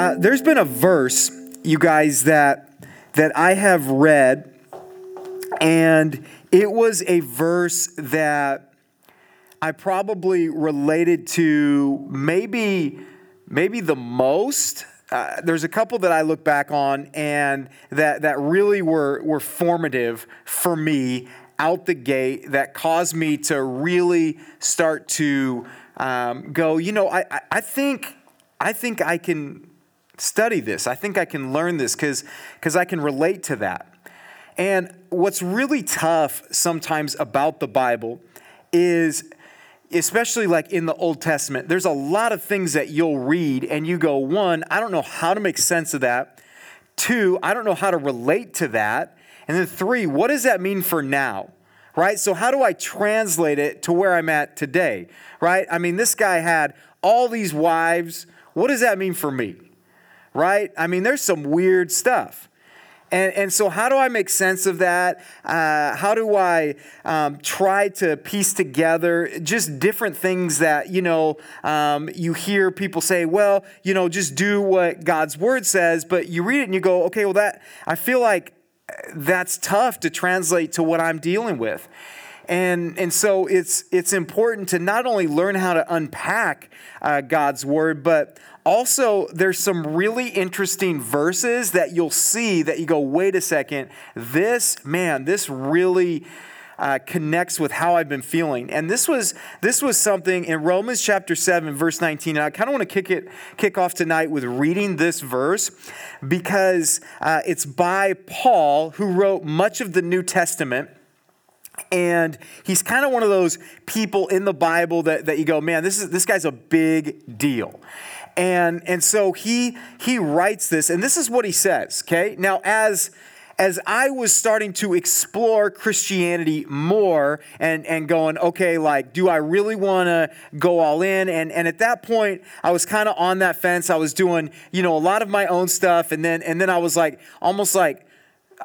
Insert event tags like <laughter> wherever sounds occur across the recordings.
Uh, there's been a verse, you guys, that that I have read, and it was a verse that I probably related to maybe maybe the most. Uh, there's a couple that I look back on and that, that really were, were formative for me out the gate that caused me to really start to um, go, you know, I, I, think, I think I can study this. I think I can learn this because I can relate to that. And what's really tough sometimes about the Bible is, especially like in the Old Testament, there's a lot of things that you'll read and you go, one, I don't know how to make sense of that. Two, I don't know how to relate to that. And then three, what does that mean for now? Right? So, how do I translate it to where I'm at today? Right? I mean, this guy had all these wives. What does that mean for me? Right? I mean, there's some weird stuff. And, and so, how do I make sense of that? Uh, how do I um, try to piece together just different things that, you know, um, you hear people say, well, you know, just do what God's word says, but you read it and you go, okay, well, that, I feel like that's tough to translate to what I'm dealing with. And, and so it's, it's important to not only learn how to unpack uh, God's word, but also, there's some really interesting verses that you'll see that you go, wait a second, this, man, this really. Uh, connects with how I've been feeling. And this was this was something in Romans chapter 7 verse 19. And I kind of want to kick it kick off tonight with reading this verse because uh, it's by Paul who wrote much of the New Testament. And he's kind of one of those people in the Bible that, that you go, man, this is this guy's a big deal. And, and so he, he writes this, and this is what he says, okay? Now, as, as I was starting to explore Christianity more and, and going, okay, like, do I really want to go all in? And, and at that point, I was kind of on that fence. I was doing, you know, a lot of my own stuff. And then, and then I was like, almost like,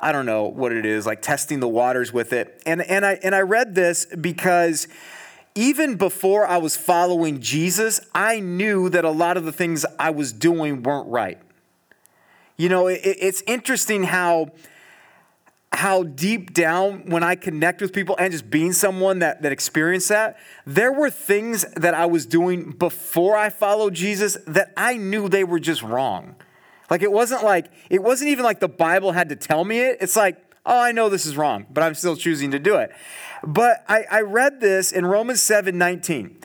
I don't know what it is, like testing the waters with it. And, and, I, and I read this because even before I was following Jesus, I knew that a lot of the things I was doing weren't right. You know, it, it's interesting how how deep down when I connect with people and just being someone that, that experienced that, there were things that I was doing before I followed Jesus that I knew they were just wrong. Like it wasn't like, it wasn't even like the Bible had to tell me it. It's like, oh, I know this is wrong, but I'm still choosing to do it. But I, I read this in Romans 7 19.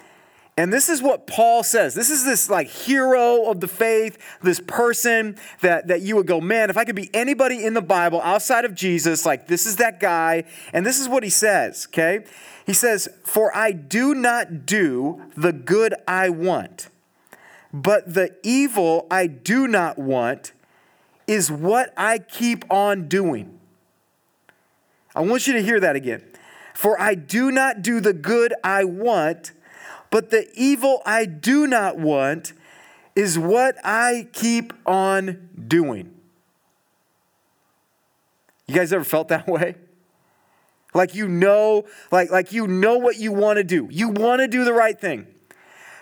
And this is what Paul says. This is this like hero of the faith, this person that, that you would go, man, if I could be anybody in the Bible outside of Jesus, like this is that guy. And this is what he says, okay? He says, For I do not do the good I want, but the evil I do not want is what I keep on doing. I want you to hear that again. For I do not do the good I want, but the evil I do not want is what I keep on doing. You guys ever felt that <laughs> way? Like you know, like, like you know what you want to do. You want to do the right thing.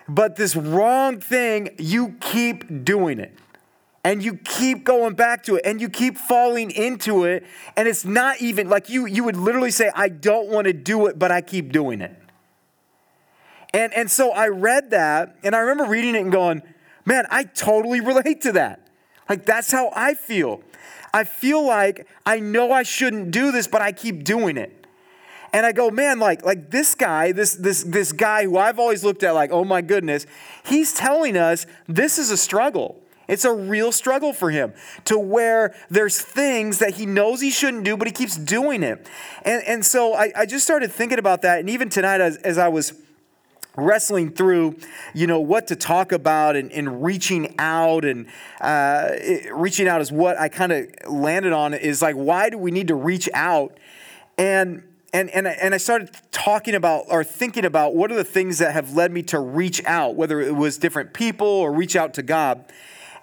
But this wrong thing, you keep doing it and you keep going back to it and you keep falling into it and it's not even like you you would literally say i don't want to do it but i keep doing it. And and so i read that and i remember reading it and going man i totally relate to that. Like that's how i feel. I feel like i know i shouldn't do this but i keep doing it. And i go man like like this guy this this this guy who i've always looked at like oh my goodness he's telling us this is a struggle it's a real struggle for him to where there's things that he knows he shouldn't do, but he keeps doing it. And, and so I, I just started thinking about that. And even tonight, as, as I was wrestling through, you know, what to talk about and, and reaching out and uh, it, reaching out is what I kind of landed on is like, why do we need to reach out? And and, and, and I started talking about or thinking about what are the things that have led me to reach out, whether it was different people or reach out to God.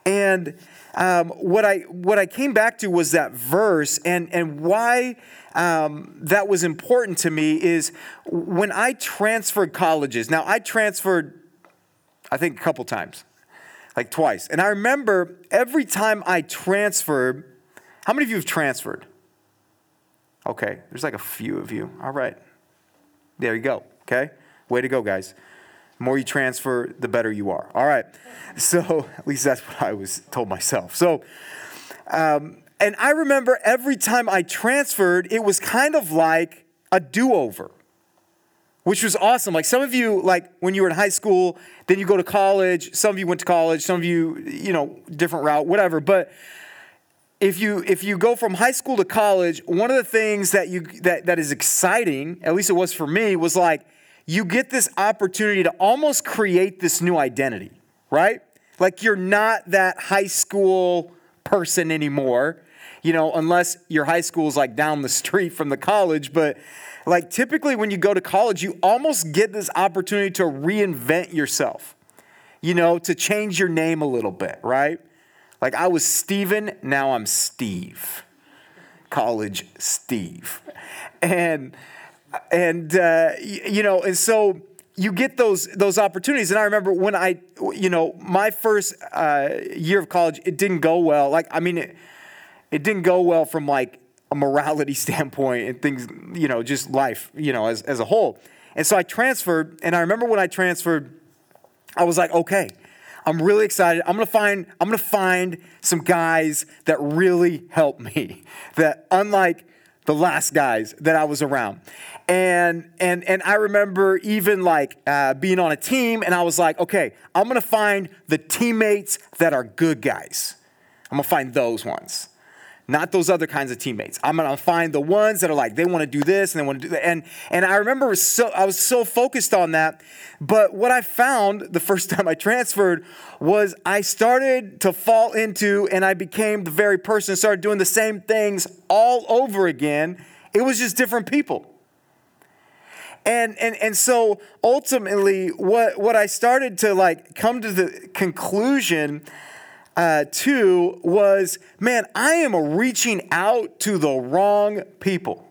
And um, what I what I came back to was that verse, and and why um, that was important to me is when I transferred colleges. Now I transferred, I think a couple times. like twice. And I remember every time I transferred, how many of you have transferred? Okay, there's like a few of you. All right. There you go. Okay? Way to go, guys. The more you transfer, the better you are. All right. <laughs> So, at least that's what I was told myself. So, um, and I remember every time I transferred, it was kind of like a do over, which was awesome. Like some of you, like when you were in high school, then you go to college. Some of you went to college, some of you, you know, different route, whatever. But if you if you go from high school to college, one of the things that you that, that is exciting, at least it was for me, was like you get this opportunity to almost create this new identity, right? Like you're not that high school person anymore you know, unless your high school is like down the street from the college. But like typically when you go to college, you almost get this opportunity to reinvent yourself, you know, to change your name a little bit, right? Like I was Steven, now I'm Steve. College Steve. And, and, uh, you know, and so you get those those opportunities and i remember when i you know my first uh, year of college it didn't go well like i mean it, it didn't go well from like a morality <laughs> standpoint and things, you know, just life, you know, as, as a whole. And so I transferred, and I remember when I transferred, I was like, okay, I'm really excited. I'm gonna find, I'm gonna find some guys that really help me. <laughs> That unlike the last guys that I was around. And and and I remember even like uh, being on a team, and I was like, okay, I'm gonna find the teammates that are good guys. I'm gonna find those ones not those other kinds of teammates. I'm gonna find the ones that are like they want to do this and they want to do that. And and I remember so I was so focused on that. But what I found the first <laughs> time I transferred was I started to fall into and I became the very person started doing the same things all over again. It was just different people. And, and, and so ultimately what, what I started to like come to the conclusion uh, two was, man, I am reaching out to the wrong people.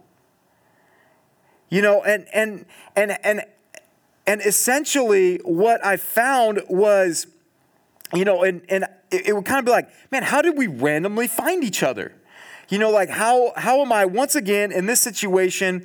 You know, and and and and and essentially what I found was, you know, and and it, it would kind of be like, man, how did we randomly find each other? You know, like how how am I once again in this situation?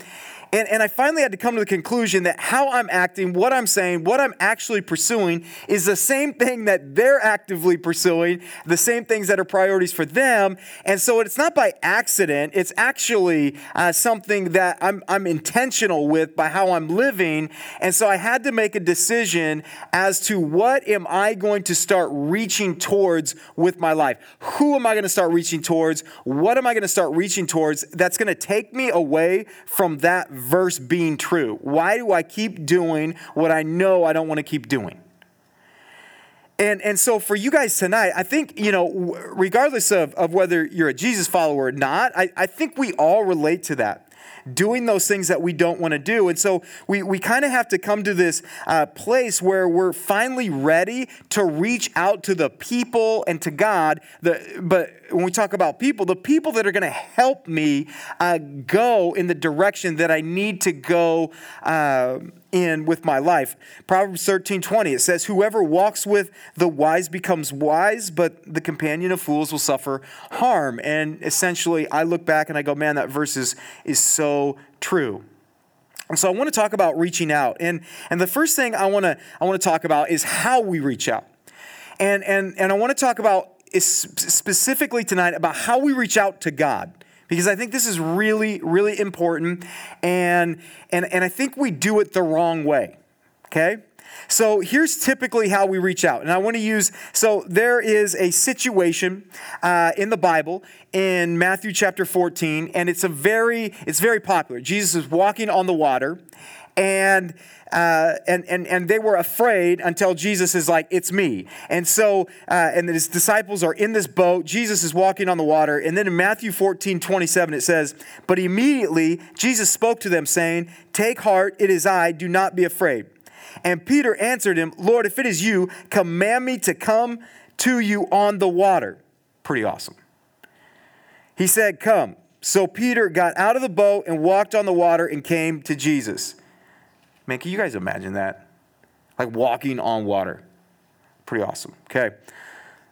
And, and I finally had to come to the conclusion that how I'm acting, what I'm saying, what I'm actually pursuing is the same thing that they're actively pursuing, the same things that are priorities for them. And so it's not by accident, it's actually uh, something that I'm, I'm intentional with by how I'm living. And so I had to make a decision as to what am I going to start reaching towards with my life? Who am I going to start reaching towards? What am I going to start reaching towards that's going to take me away from that verse being true? Why do I keep doing what I know I don't want to keep doing? And, and so for you guys tonight, I think, you know, regardless of, of whether you're a Jesus follower or not, I, I think we all relate to that doing those things that we don't want to do. And so we, we kind of have to come to this uh, place where we're finally ready to reach out to the people and to God. The, but when we talk about people, the people that are going to help me uh, go in the direction that I need to go. Uh, in with my life. Proverbs 13 20, it says, Whoever walks with the wise becomes wise, but the companion of fools will suffer harm. And essentially, I look back and I go, Man, that verse is, is so true. And so I want to talk about reaching out. And, and the first thing I want to I want to talk about is how we reach out. And, and, and I want to talk about is specifically tonight about how we reach out to God because I think this is really, really important. And, and, and I think we do it the wrong way. Okay? So here's typically how we reach out. And I want to use, so there is a situation uh, in the Bible in Matthew chapter 14, and it's a very, it's very popular. Jesus is walking on the water, and uh, and, and, and they were afraid until Jesus is like, It's me. And so, uh, and his disciples are in this boat. Jesus is walking on the water. And then in Matthew 14 27, it says, But immediately Jesus spoke to them, saying, Take heart, it is I, do not be afraid. And Peter answered him, Lord, if it is you, command me to come to you on the water. Pretty awesome. He said, Come. So Peter got out of the boat and walked on the water and came to Jesus. Man, can you guys imagine that? Like walking on water. Pretty awesome. Okay.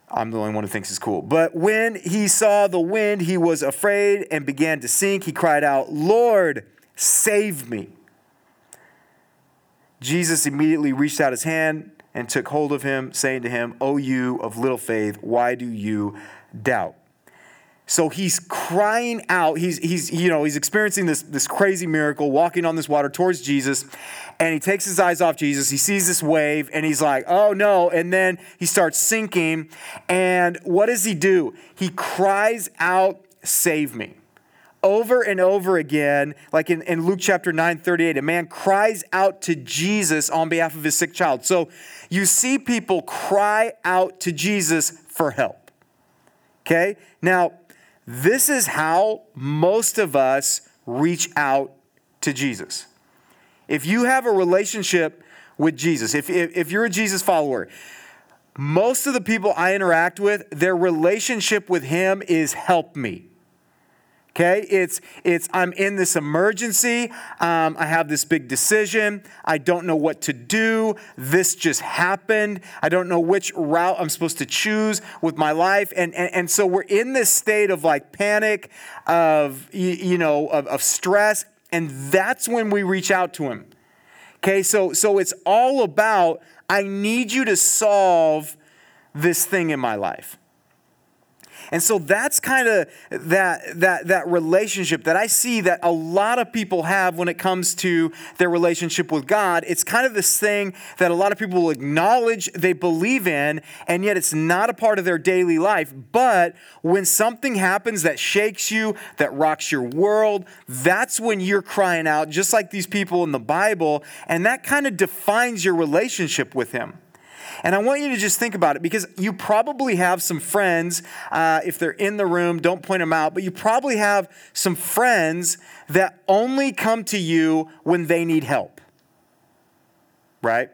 I'm the only one who thinks it's cool. But when he saw the wind, he was afraid and began to sink. He cried out, Lord, save me. Jesus immediately reached out his hand and took hold of him, saying to him, O you of little faith, why do you doubt? So he's crying out. He's, he's, you know, he's experiencing this, this crazy miracle, walking on this water towards Jesus. And he takes his eyes off Jesus. He sees this wave and he's like, oh no. And then he starts sinking. And what does he do? He cries out, save me. Over and over again, like in, in Luke chapter 9, 38, a man cries out to Jesus on behalf of his sick child. So you see people cry out to Jesus for help. Okay? Now, this is how most of us reach out to Jesus. If you have a relationship with Jesus, if, if, if, you're a Jesus follower, most of the people I interact with, their relationship with Him is help me. Okay, it's it's I'm in this emergency. Um, I have this big decision. I don't know what to do. This just happened. I don't know which route I'm supposed to choose with my life, and and, and so we're in this state of like panic, of you, you know, of, of stress, and that's when we reach out to Him. Okay, so so it's all about I need you to solve this thing in my life. And so that's kind of that, that, that relationship that I see that a lot of people have when it comes to their relationship with God. It's kind of this thing that a lot of people acknowledge they believe in, and yet it's not a part of their daily life. But when something happens that shakes you, that rocks your world, that's when you're crying out, just like these people in the Bible, and that kind of defines your relationship with Him. And I want you to just think about it because you probably have some friends, uh, if they're in the room, don't point them out, but you probably have some friends that only come to you when they need help, right?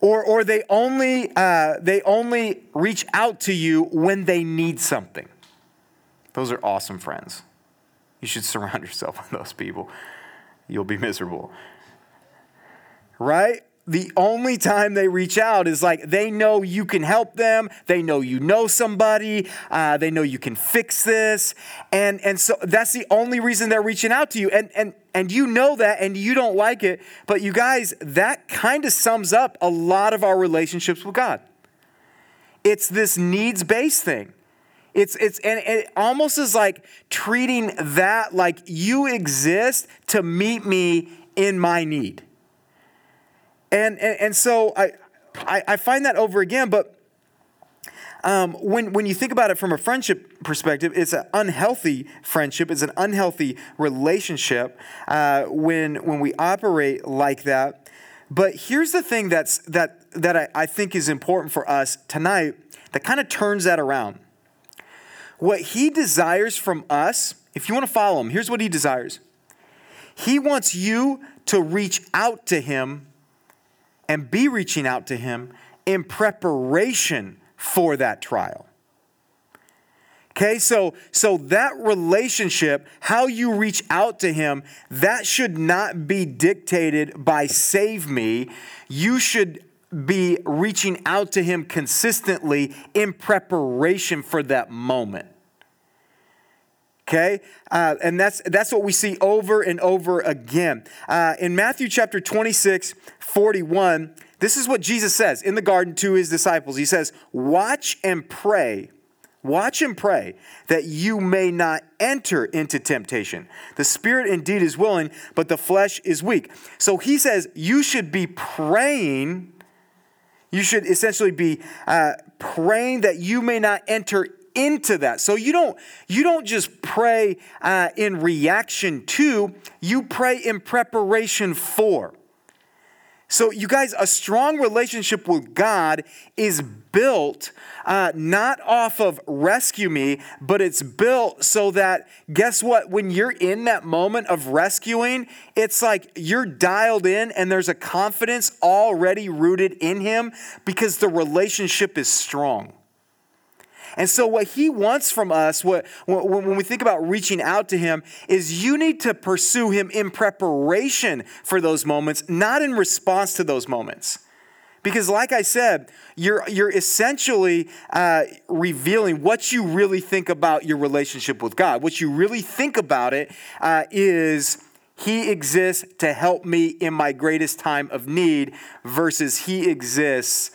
Or, or they, only, uh, they only reach out to you when they need something. Those are awesome friends. You should surround yourself <laughs> with those people. You'll be miserable. Right? The only time they reach out is like they know you can help them they know you know somebody uh, they know you can fix this and and so that's the only reason they're reaching out to you and and and you know that and you don't like it but you guys that kind of sums up a lot of our relationships with god it's this needs based thing it's, it's, and it almost is like treating that like you exist to meet me in my need. And, and, and so I, I, I find that over again, but um, when, when you think about it from a friendship perspective, it's an unhealthy friendship. It's an unhealthy relationship uh, when, when we operate like that. But here's the thing that's, that, that I, I think is important for us tonight that kind of turns that around. What he desires from us, if you want to follow him, here's what he desires. He wants you to reach out to him and be reaching out to Him in preparation for that trial. Okay, so so that relationship, how you reach out to him, that should not be dictated by save me. You should be reaching out to him consistently in preparation for that moment. Okay, uh, and that's that's what we see over and over again uh, in Matthew chapter twenty six, 41, this is what Jesus says in the garden to his disciples. He says, Watch and pray. Watch and pray that you may not enter into temptation. The spirit indeed is willing, but the flesh is weak. So he says you should be praying. You should essentially be uh, praying that you may not enter into that. So you don't you don't just pray uh, in reaction to. You pray in preparation for. So, you guys, a strong relationship with God is built uh, not off of rescue me, but it's built so that, guess what? When you're in that moment of rescuing, it's like you're dialed in and there's a confidence already rooted in Him because the relationship is strong. And so, what he wants from us, what, when we think about reaching out to him, is you need to pursue him in preparation for those moments, not in response to those moments. Because, like I said, you're, you're essentially uh, revealing what you really think about your relationship with God. What you really think about it uh, is He exists to help me in my greatest time of need versus He exists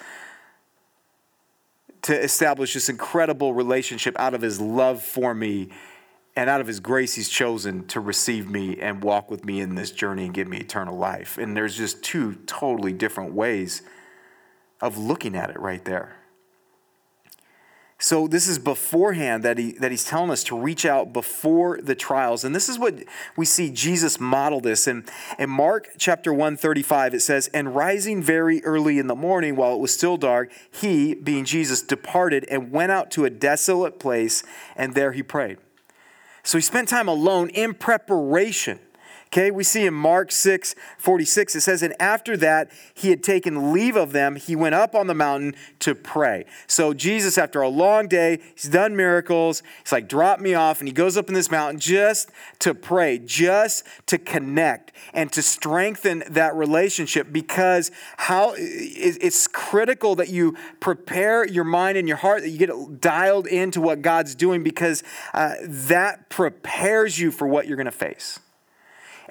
to establish this incredible relationship out of His love for me and out of his grace, he's chosen to receive me and walk with me in this journey and give me eternal life. And there's just two totally different ways of looking at it right there. So this is beforehand that he that he's telling us to reach out before the trials. And this is what we see Jesus model this. And in Mark chapter 135, it says, And rising very early in the morning while it was still dark, he, being Jesus, departed and went out to a desolate place, and there he prayed. So he spent time alone in preparation. Okay, we see in Mark 6 46, it says, And after that, he had taken leave of them. He went up on the mountain to pray. So, Jesus, after a long day, he's done miracles. He's like, Drop me off. And he goes up in this mountain just to pray, just to connect and to strengthen that relationship because how it's critical that you prepare your mind and your heart, that you get dialed into what God's doing because uh, that prepares you for what you're going to face.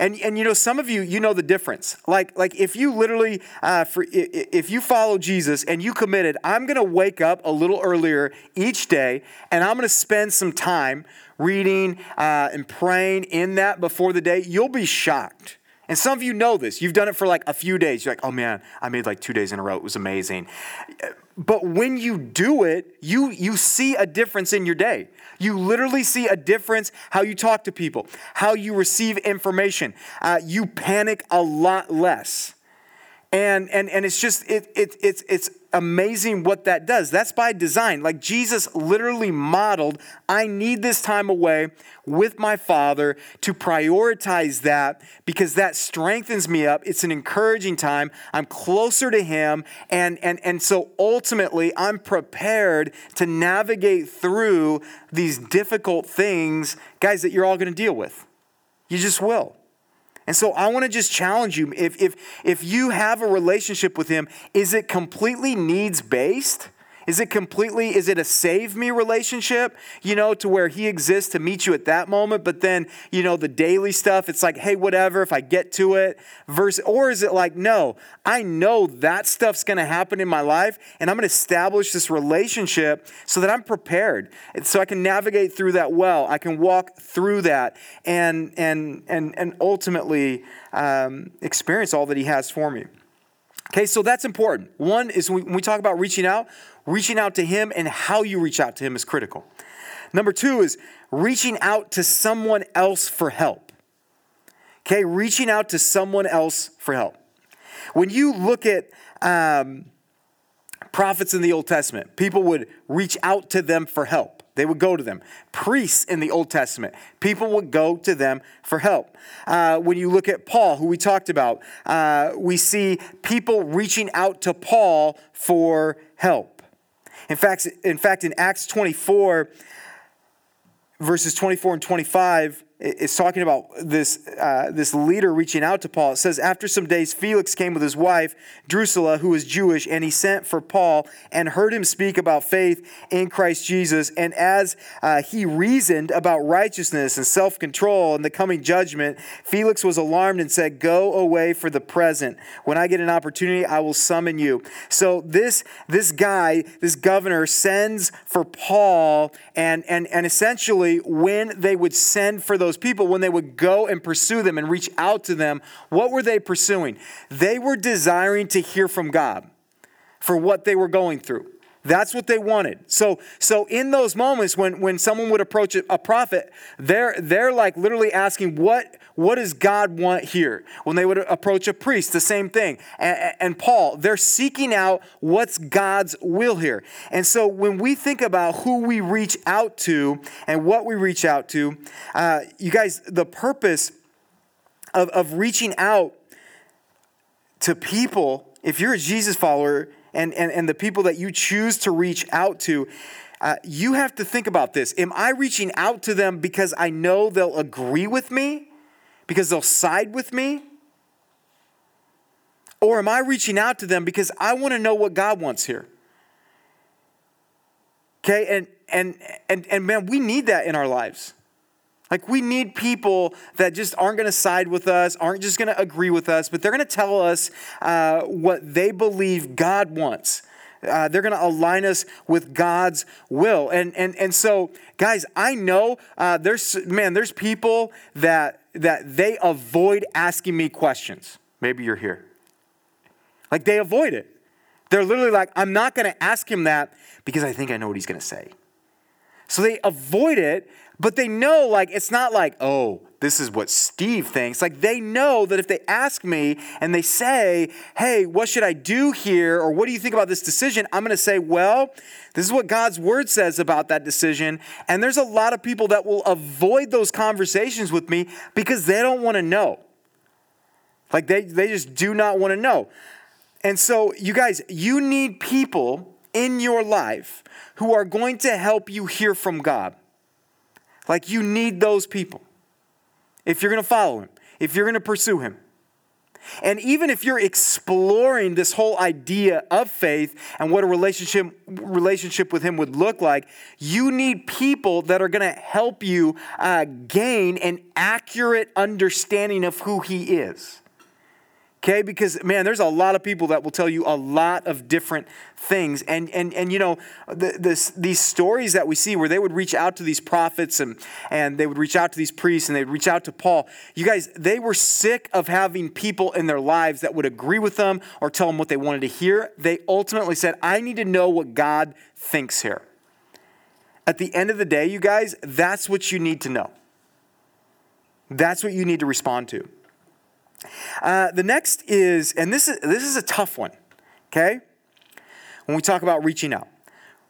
And, and you know, some of you, you know the difference. Like, like if you literally, uh, for, if you follow Jesus and you committed, I'm going to wake up a little earlier each day and I'm going to spend some time reading uh, and praying in that before the day, you'll be shocked. And some of you know this. You've done it for like a few days. You're like, oh man, I made like two days in a row. It was amazing. But when you do it, you, you see a difference in your day. You literally see a difference how you talk to people, how you receive information. Uh, you panic a lot less. And, and, and it's just, it, it, it's, it's amazing what that does. That's by design. Like Jesus literally modeled, I need this time away with my Father to prioritize that because that strengthens me up. It's an encouraging time. I'm closer to Him. And, and, and so ultimately, I'm prepared to navigate through these difficult things, guys, that you're all going to deal with. You just will. And so I want to just challenge you if, if, if you have a relationship with Him, is it completely needs based? Is it completely, is it a save me relationship, you know, to where he exists to meet you at that moment, but then, you know, the daily stuff, it's like, hey, whatever, if I get to it, verse, or is it like, no, I know that stuff's gonna happen in my life, and I'm gonna establish this relationship so that I'm prepared, so I can navigate through that well, I can walk through that, and and and and ultimately um, experience all that he has for me. Okay, so that's important. One is when we talk about reaching out, reaching out to Him and how you reach out to Him is critical. Number two is reaching out to someone else for help. Okay, reaching out to someone else for help. When you look at um, prophets in the Old Testament, people would reach out to them for help. They would go to them. Priests in the Old Testament, people would go to them for help. Uh, when you look at Paul, who we talked about, uh, we see people reaching out to Paul for help. In fact, in fact, in Acts 24, verses 24 and 25, it's talking about this, uh, this leader reaching out to Paul. It says, After some days, Felix came with his wife, Drusilla, who was Jewish, and he sent for Paul and heard him speak about faith in Christ Jesus. And as uh, he reasoned about righteousness and self control and the coming judgment, Felix was alarmed and said, Go away for the present. When I get an opportunity, I will summon you. So this, this guy, this governor, sends for Paul, and, and, and essentially, when they would send for those those people, when they would go and pursue them and reach out to them, what were they pursuing? They were desiring to hear from God for what they were going through. That's what they wanted. So, so in those moments when, when someone would approach a prophet, they're, they're like literally asking, what, what does God want here? When they would approach a priest, the same thing. And, and Paul, they're seeking out what's God's will here. And so when we think about who we reach out to and what we reach out to, uh, you guys, the purpose of, of reaching out to people, if you're a Jesus follower, and, and, and the people that you choose to reach out to, uh, you have to think about this. Am I reaching out to them because I know they'll agree with me? Because they'll side with me? Or am I reaching out to them because I want to know what God wants here? Okay, and and and and man, we need that in our lives. Like, we need people that just aren't going to side with us, aren't just going to agree with us, but they're going to tell us uh, what they believe God wants. Uh, they're going to align us with God's will. And, and, and so, guys, I know uh, there's, man, there's people that, that they avoid asking me questions. Maybe you're here. Like, they avoid it. They're literally like, I'm not going to ask him that because I think I know what he's going to say. So they avoid it but they know, like, it's not like, oh, this is what Steve thinks. Like, they know that if they ask me and they say, hey, what should I do here? Or what do you think about this decision? I'm going to say, well, this is what God's word says about that decision. And there's a lot of people that will avoid those conversations with me because they don't want to know. Like, they, they just do not want to know. And so, you guys, you need people in your life who are going to help you hear from God. Like you need those people if you're going to follow him, if you're going to pursue him. And even if you're exploring this whole idea of faith and what a relationship relationship with him would look like, you need people that are going to help you uh, gain an accurate understanding of who he is. Okay, because man, there's a lot of people that will tell you a lot of different things. And and and you know, the, this, these stories that we see where they would reach out to these prophets and and they would reach out to these priests and they'd reach out to Paul. You guys, they were sick of having people in their lives that would agree with them or tell them what they wanted to hear. They ultimately said, I need to know what God thinks here. At the end of the day, you guys, that's what you need to know. That's what you need to respond to. Uh, the next is, and this is, this is a tough one, okay? When we talk about reaching out,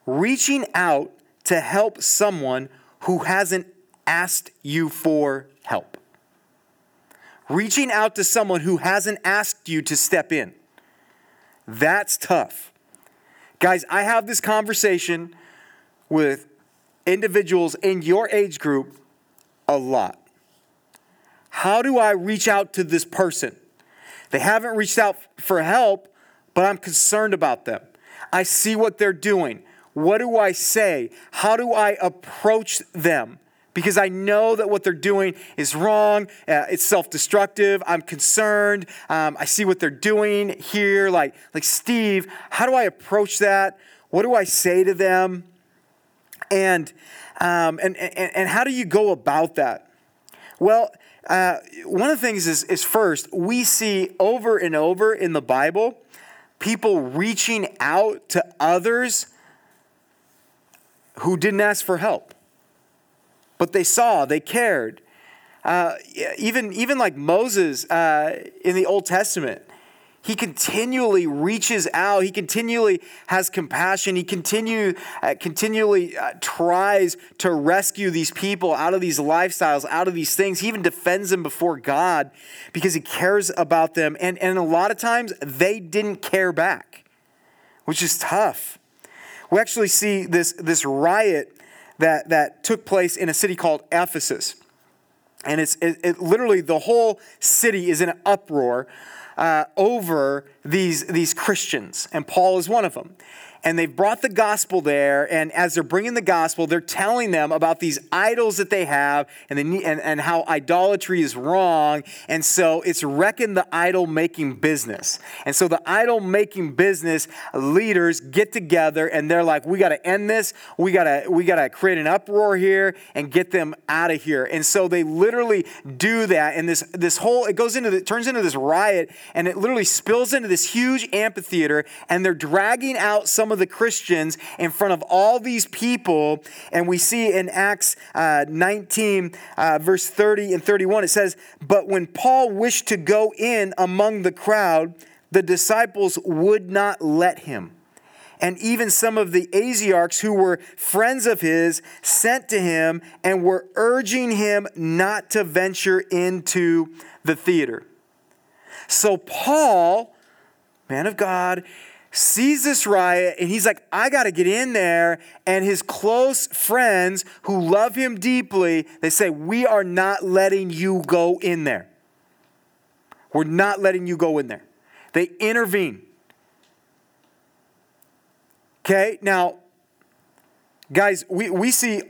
reaching out to help someone who hasn't asked you for help. Reaching out to someone who hasn't asked you to step in. That's tough. Guys, I have this conversation with individuals in your age group a lot. How do I reach out to this person? They haven't reached out for help, but I'm concerned about them. I see what they're doing. What do I say? How do I approach them? Because I know that what they're doing is wrong. Uh, it's self-destructive. I'm concerned. Um, I see what they're doing here. Like, like Steve, how do I approach that? What do I say to them? And, um, and, and, and how do you go about that? Well, uh, one of the things is, is first, we see over and over in the Bible people reaching out to others who didn't ask for help, but they saw, they cared. Uh, even, even like Moses uh, in the Old Testament, he continually reaches out. He continually has compassion. He continue, uh, continually uh, tries to rescue these people out of these lifestyles, out of these things. He even defends them before God because he cares about them. And, and a lot of times they didn't care back, which is tough. We actually see this, this riot that, that took place in a city called Ephesus. And it's it, it literally the whole city is in an uproar uh, over these, these Christians, and Paul is one of them and they've brought the gospel there. And as they're bringing the gospel, they're telling them about these idols that they have and, they, and, and how idolatry is wrong. And so it's wrecking the idol making business. And so the idol making business leaders get together and they're like, we got to end this. We got to we got to create an uproar here and get them out of here. And so they literally do that. And this this whole it goes into the, turns into this riot and it literally spills into this huge amphitheater and they're dragging out some of the Christians in front of all these people. And we see in Acts uh, 19, uh, verse 30 and 31, it says, But when Paul wished to go in among the crowd, the disciples would not let him. And even some of the Asiarchs who were friends of his sent to him and were urging him not to venture into the theater. So, Paul, man of God, sees this riot and he's like, I got to get in there. And his close friends who love him deeply, they say, We are not letting you go in there. We're not letting you go in there. they intervene. Okay, now, guys, we, we see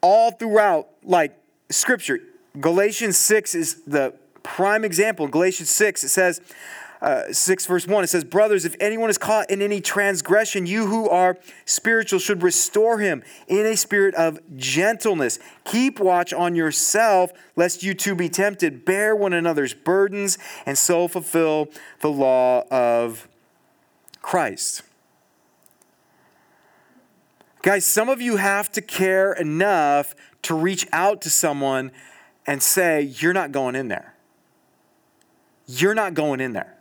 all throughout, like, Scripture. Galatians 6 is the prime example. Galatians 6, it says, uh, 6 verse 1 it says brothers if anyone is caught in any transgression you who are spiritual should restore him in a spirit of gentleness. Keep watch on yourself lest you too be tempted. Bear one another's burdens and so fulfill the law of christ. Guys some of you have to care enough to reach out to someone and say you're not going in there. You're not going in there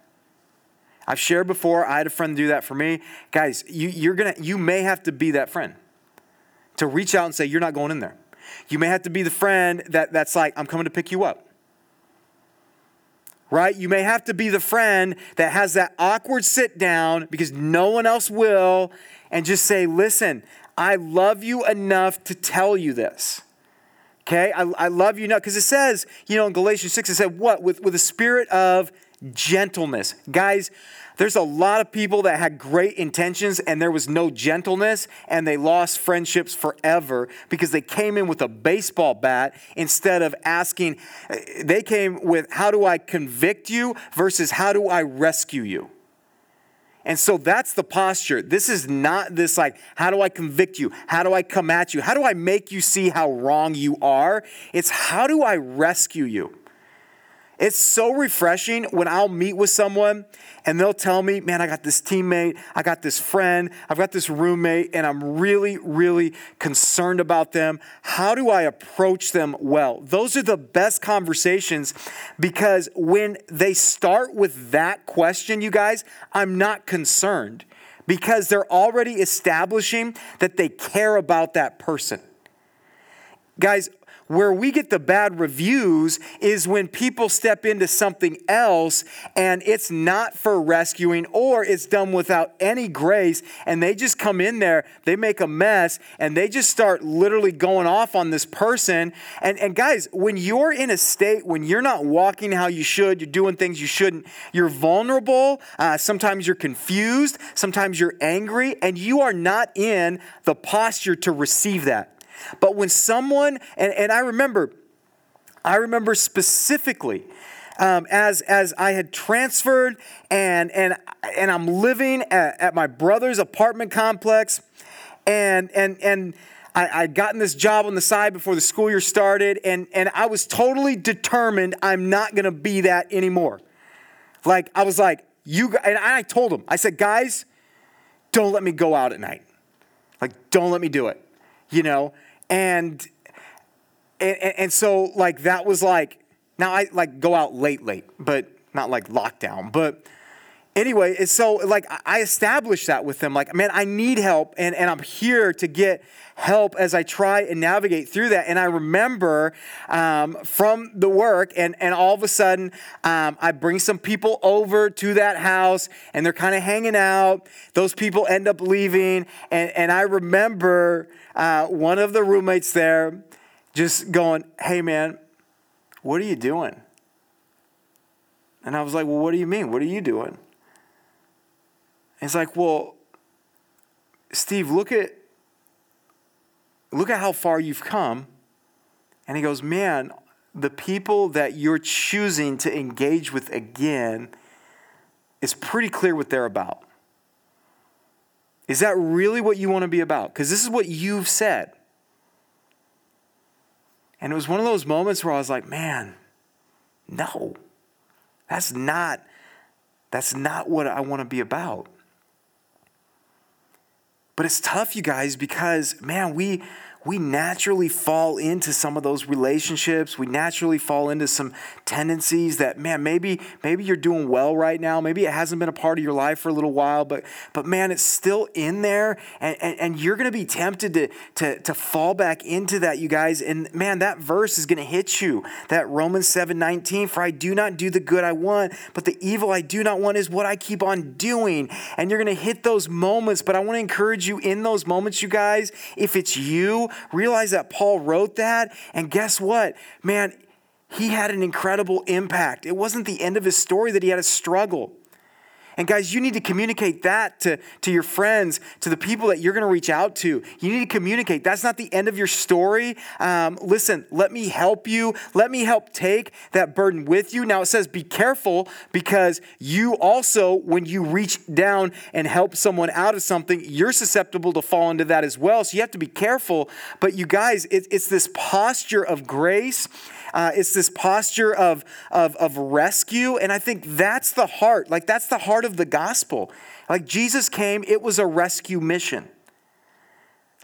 I've shared before, I had a friend do that for me. Guys, you, you're gonna, you may have to be that friend to reach out and say, You're not going in there. You may have to be the friend that, that's like, I'm coming to pick you up. Right? You may have to be the friend that has that awkward sit down because no one else will and just say, Listen, I love you enough to tell you this. Okay? I, I love you enough. Because it says, you know, in Galatians 6, it said, What? With, with a spirit of gentleness. Guys, there's a lot of people that had great intentions and there was no gentleness and they lost friendships forever because they came in with a baseball bat instead of asking, they came with, How do I convict you versus how do I rescue you? And so that's the posture. This is not this like, how do I convict you? How do I come at you? How do I make you see how wrong you are? It's how do I rescue you? It's so refreshing when I'll meet with someone and they'll tell me, man, I got this teammate, I got this friend, I've got this roommate, and I'm really, really concerned about them. How do I approach them well? Those are the best conversations because when they start with that question, you guys, I'm not concerned because they're already establishing that they care about that person. Guys, where we get the bad reviews is when people step into something else and it's not for rescuing or it's done without any grace and they just come in there, they make a mess and they just start literally going off on this person. And, and guys, when you're in a state when you're not walking how you should, you're doing things you shouldn't, you're vulnerable, uh, sometimes you're confused, sometimes you're angry, and you are not in the posture to receive that. But when someone, and, and I remember, I remember specifically um, as, as I had transferred and, and, and I'm living at, at my brother's apartment complex and, and, and I, I'd gotten this job on the side before the school year started and, and I was totally determined I'm not going to be that anymore. Like, I was like, you, and I told him, I said, guys, don't let me go out at night. Like, don't let me do it, you know? And, and, and so like that was like, now I like go out late, late, but not like lockdown, but anyway, so like I established that with them. Like, man, I need help, and, and I'm here to get help as I try and navigate through that. And I remember um, from the work, and, and all of a sudden, um, I bring some people over to that house, and they're kind of hanging out. Those people end up leaving, and, and I remember uh, one of the roommates there just going, Hey, man, what are you doing? And I was like, Well, what do you mean? What are you doing? It's like, Well, Steve, look at look at how far you've come. And he goes, Man, the people that you're choosing to engage with again is pretty clear what they're about. Is that really what you want to be about? Because this is what you've said. And it was one of those moments where I was like, man, no. That's not that's not what I want to be about. But it's tough, you guys, because man, we we naturally fall into some of those relationships. We naturally fall into some tendencies that, man, maybe, maybe you're doing well right now. Maybe it hasn't been a part of your life for a little while, but, but man, it's still in there. And, and, and you're going to be tempted to, to, to fall back into that, you guys. And man, that verse is going to hit you. That Romans 7 19, for I do not do the good I want, but the evil I do not want is what I keep on doing. And you're going to hit those moments. But I want to encourage you in those moments, you guys, if it's you, realize that Paul wrote that. And guess what? Man, he had an incredible impact. It wasn't the end of his story that he had a struggle. And guys, you need to communicate that to, to your friends, to the people that you're going to reach out to. You need to communicate. That's not the end of your story. Um, listen, let me help you. Let me help take that burden with you. Now it says be careful because you also, when you reach down and help someone out of something, you're susceptible to fall into that as well. So you have to be careful. But you guys, it, it's this posture of grace uh, it's this posture of, of, of rescue. And I think that's the heart. Like, that's the heart of the gospel. Like, Jesus came, it was a rescue mission.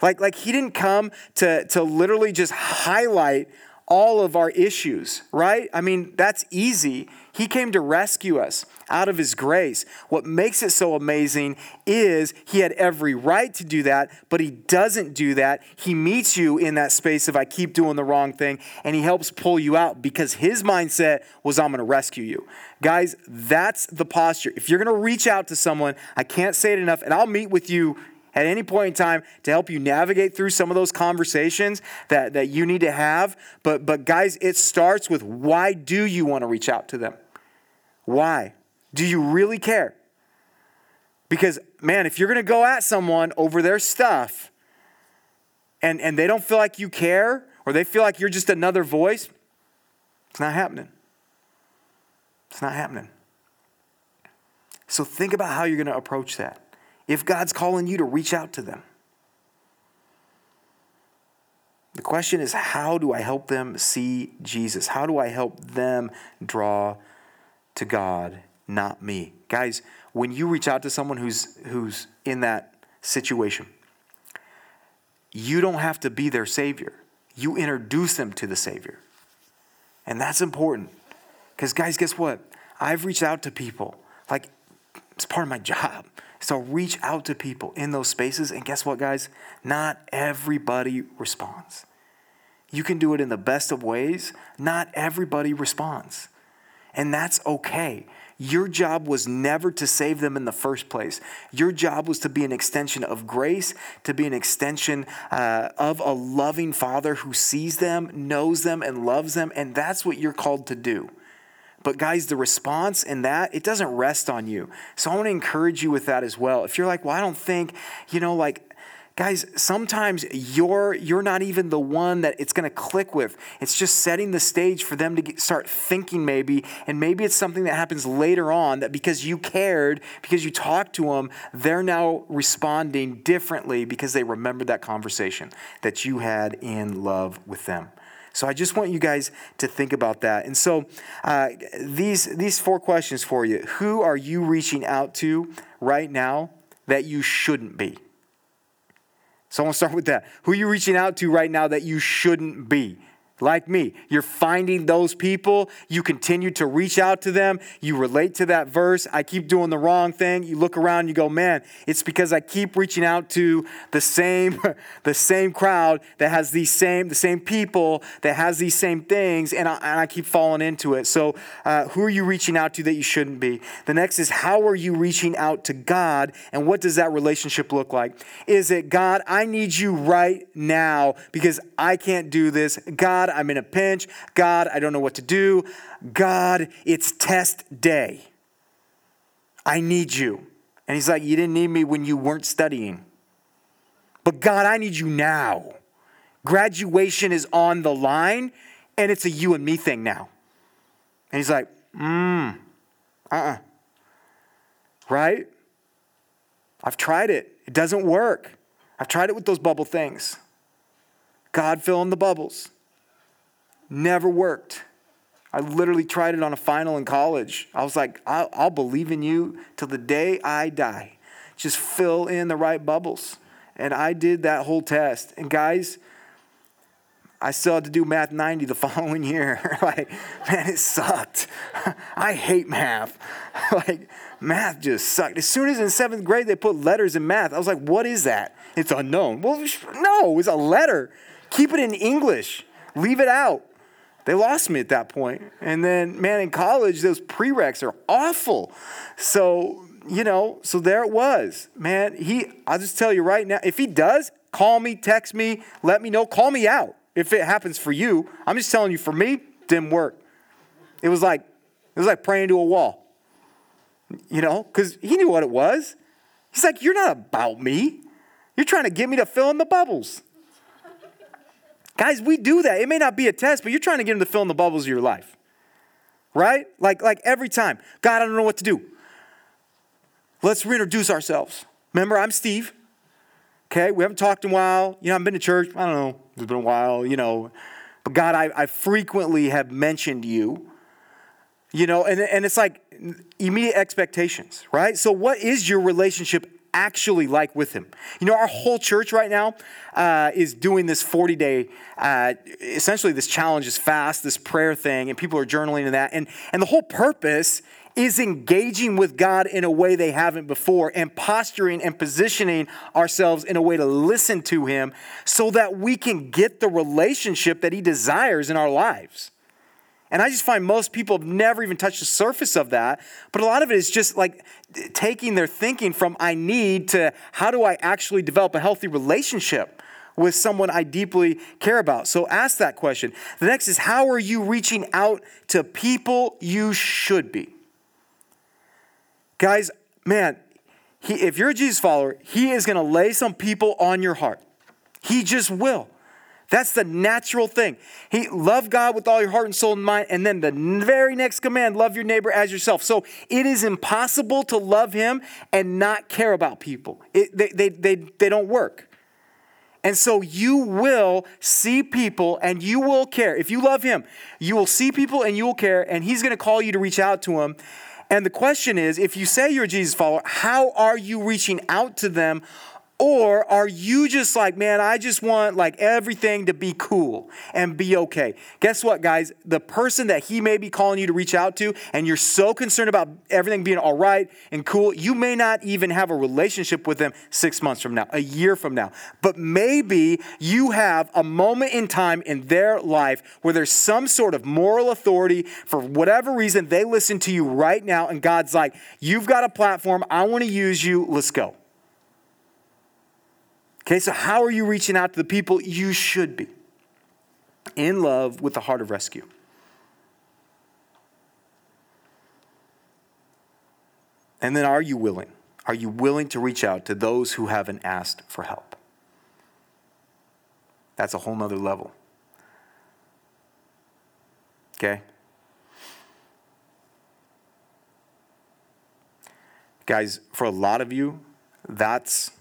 Like, like he didn't come to, to literally just highlight all of our issues, right? I mean, that's easy. He came to rescue us out of His grace. What makes it so amazing is He had every right to do that, but He doesn't do that. He meets you in that space of I keep doing the wrong thing, and He helps pull you out because His mindset was I'm going to rescue you. Guys, that's the posture. If you're going to reach out to someone, I can't say it enough, and I'll meet with you at any point in time to help you navigate through some of those conversations that, that you need to have. But, but guys, it starts with why do you want to reach out to them? Why? Do you really care? Because, man, if you're going to go at someone over their stuff and, and they don't feel like you care or they feel like you're just another voice, it's not happening. It's not happening. So think about how you're going to approach that. If God's calling you to reach out to them, the question is how do I help them see Jesus? How do I help them draw to God, not me. Guys, when you reach out to someone who's who's in that situation, you don't have to be their savior. You introduce them to the savior. And that's important. Cuz guys, guess what? I've reached out to people. Like it's part of my job. So reach out to people in those spaces and guess what guys? Not everybody responds. You can do it in the best of ways. Not everybody responds and that's okay. Your job was never to save them in the first place. Your job was to be an extension of grace, to be an extension uh, of a loving Father who sees them, knows them, and loves them. And that's what you're called to do. But, guys, the response in that, it doesn't rest on you. So, I want to encourage you with that as well. If you're like, well, I don't think, you know, like, Guys, sometimes you're you're not even the one that it's going to click with. It's just setting the stage for them to get, start thinking maybe, and maybe it's something that happens later on that because you cared, because you talked to them, they're now responding differently because they remembered that conversation that you had in love with them. So I just want you guys to think about that. And so uh, these these four questions for you: Who are you reaching out to right now that you shouldn't be? So I want to start with that. Who are you reaching out to right now that you shouldn't be? Like me. You're finding those people. You continue to reach out to them. You relate to that verse. I keep doing the wrong thing. You look around, you go, man, it's because I keep reaching out to the same, <laughs> the same crowd that has these same, the same people that has these same things, and I, and I keep falling into it. So, uh, who are you reaching out to that you shouldn't be? The next is how are you reaching out to God, and what does that relationship look like? Is it God? I need you right now because I can't do this. God God, I'm in a pinch. God, I don't know what to do. God, it's test day. I need you. And he's like, You didn't need me when you weren't studying. But God, I need you now. Graduation is on the line, and it's a you and me thing now. And he's like, Mmm, uh uh-uh. uh. Right? I've tried it, it doesn't work. I've tried it with those bubble things. God fill in the bubbles. Never worked. I literally tried it on a final in college. I was like, I'll, I'll, believe in you till the day I die. Just fill in the right bubbles. And I did that whole test. And guys, I still had to do math 90 the <laughs> following year. <laughs> like, man, it sucked. <laughs> I hate math. like, math just sucked. As soon as in seventh grade they put letters in math, I was like, what is that? It's unknown. Well, no, it's a letter. Keep it in English, leave it out. They lost me at that point. And then, man, in college, those prereqs are awful. So, you know, so there it was. Man, he, I'll just tell you right now, if he does, call me, text me, let me know, call me out if it happens for you. I'm just telling you, for me, didn't work. It was like, it was like praying to a wall. you know, because he knew what it was. He's like, You're not about me. You're trying to get me to fill in the bubbles. Guys, we do that. It may not be a test, but you're trying to get them to fill in the bubbles of your life. Right? Like, like every time. God, I don't know what to do. Let's reintroduce ourselves. Remember, I'm Steve. Okay, we haven't talked in a while. You know, I've been to church. I don't know. It's been a while, you know. But God, I, I frequently have mentioned you. You know, and, and it's like immediate expectations, right? So, what is your relationship actually like with him. You know, our whole church right now uh, is doing this 40 day, uh, essentially, this challenge, this fast, this prayer thing, and people are journaling in that. And, and the whole purpose is engaging with God in a way they haven't before and posturing and positioning ourselves in a way to listen to Him so that we can get the relationship that He desires in our lives. And I just find most people have never even touched the surface of that. But a lot of it is just like taking their thinking from I need to how do I actually develop a healthy relationship with someone I deeply care about? So ask that question. The next is how are you reaching out to people you should be? Guys, man, he, if you're a Jesus follower, he is going to lay some people on your heart. He just will. That's the natural thing. He love God with all your heart and soul and mind, and then the very next command, love your neighbor as yourself. So it is impossible to love him and not care about people. It, they, they, they, they don't work. And so you will see people and you will care. If you love him, you will see people and you will care, and he's going to call you to reach out to him. And the question is if you say you're a Jesus follower, how are you reaching out to them or are you just like, man, I just want like everything to be cool and be okay? Guess what, guys? The person that he may be calling you to reach out to, and you're so concerned about everything being all right and cool, you may not even have a relationship with them six months from now, a year from now. But maybe you have a moment in time in their life where there's some sort of moral authority for whatever reason they listen to you right now, and God's like, you've got a platform, I want to use you, let's go. Okay, so how are you reaching out to the people you should be? In love with the heart of rescue. And then are you willing? Are you willing to reach out to those who haven't asked for help? That's a whole nother level. Okay? Guys, for a lot of you, that's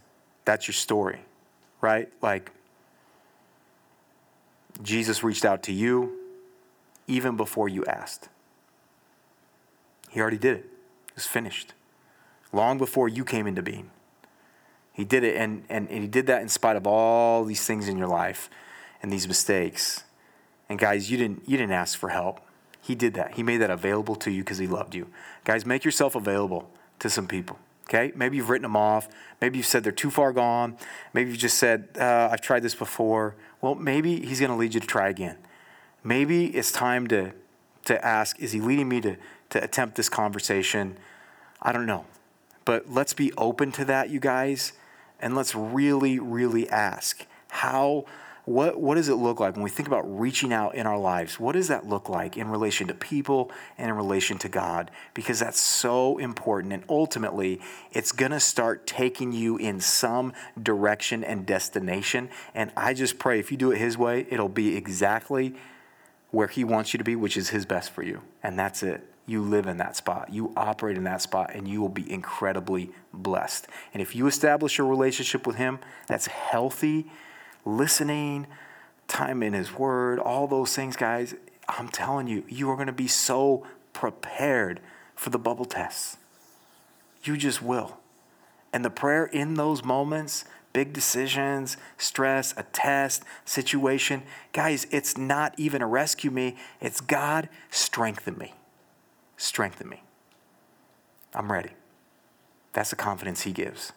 that's your story right? Like, Jesus reached out to you even before you asked. He already did it, it was finished. Long before you came into being. He did it, and, and, and he did that in spite of all these things in your life and these mistakes. And guys, you didn't, you didn't ask for help. He did that. He made that available to you because he loved you. Guys, make yourself available to some people. Okay, maybe you've written them off. Maybe you've said they're too far gone. Maybe you've just said, uh, I've tried this before. Well, maybe he's going to lead you to try again. Maybe it's time to, to ask, is he leading me to, to attempt this conversation? I don't know. But let's be open to that, you guys, and let's really, really ask how what, what does it look like when we think about reaching out in our lives? What does that look like in relation to people and in relation to God? Because that's so important. And ultimately, it's going to start taking you in some direction and destination. And I just pray if you do it His way, it'll be exactly where He wants you to be, which is His best for you. And that's it. You live in that spot, you operate in that spot, and you will be incredibly blessed. And if you establish a relationship with Him that's healthy, listening, time in His Word, all those things, guys, I'm telling you, you are going to be so prepared for the bubble tests. You just will. And the prayer in those moments, big decisions, stress, a test, situation, guys, it's not even a rescue me, it's God, strengthen me. Strengthen me. I'm ready. That's the confidence He gives.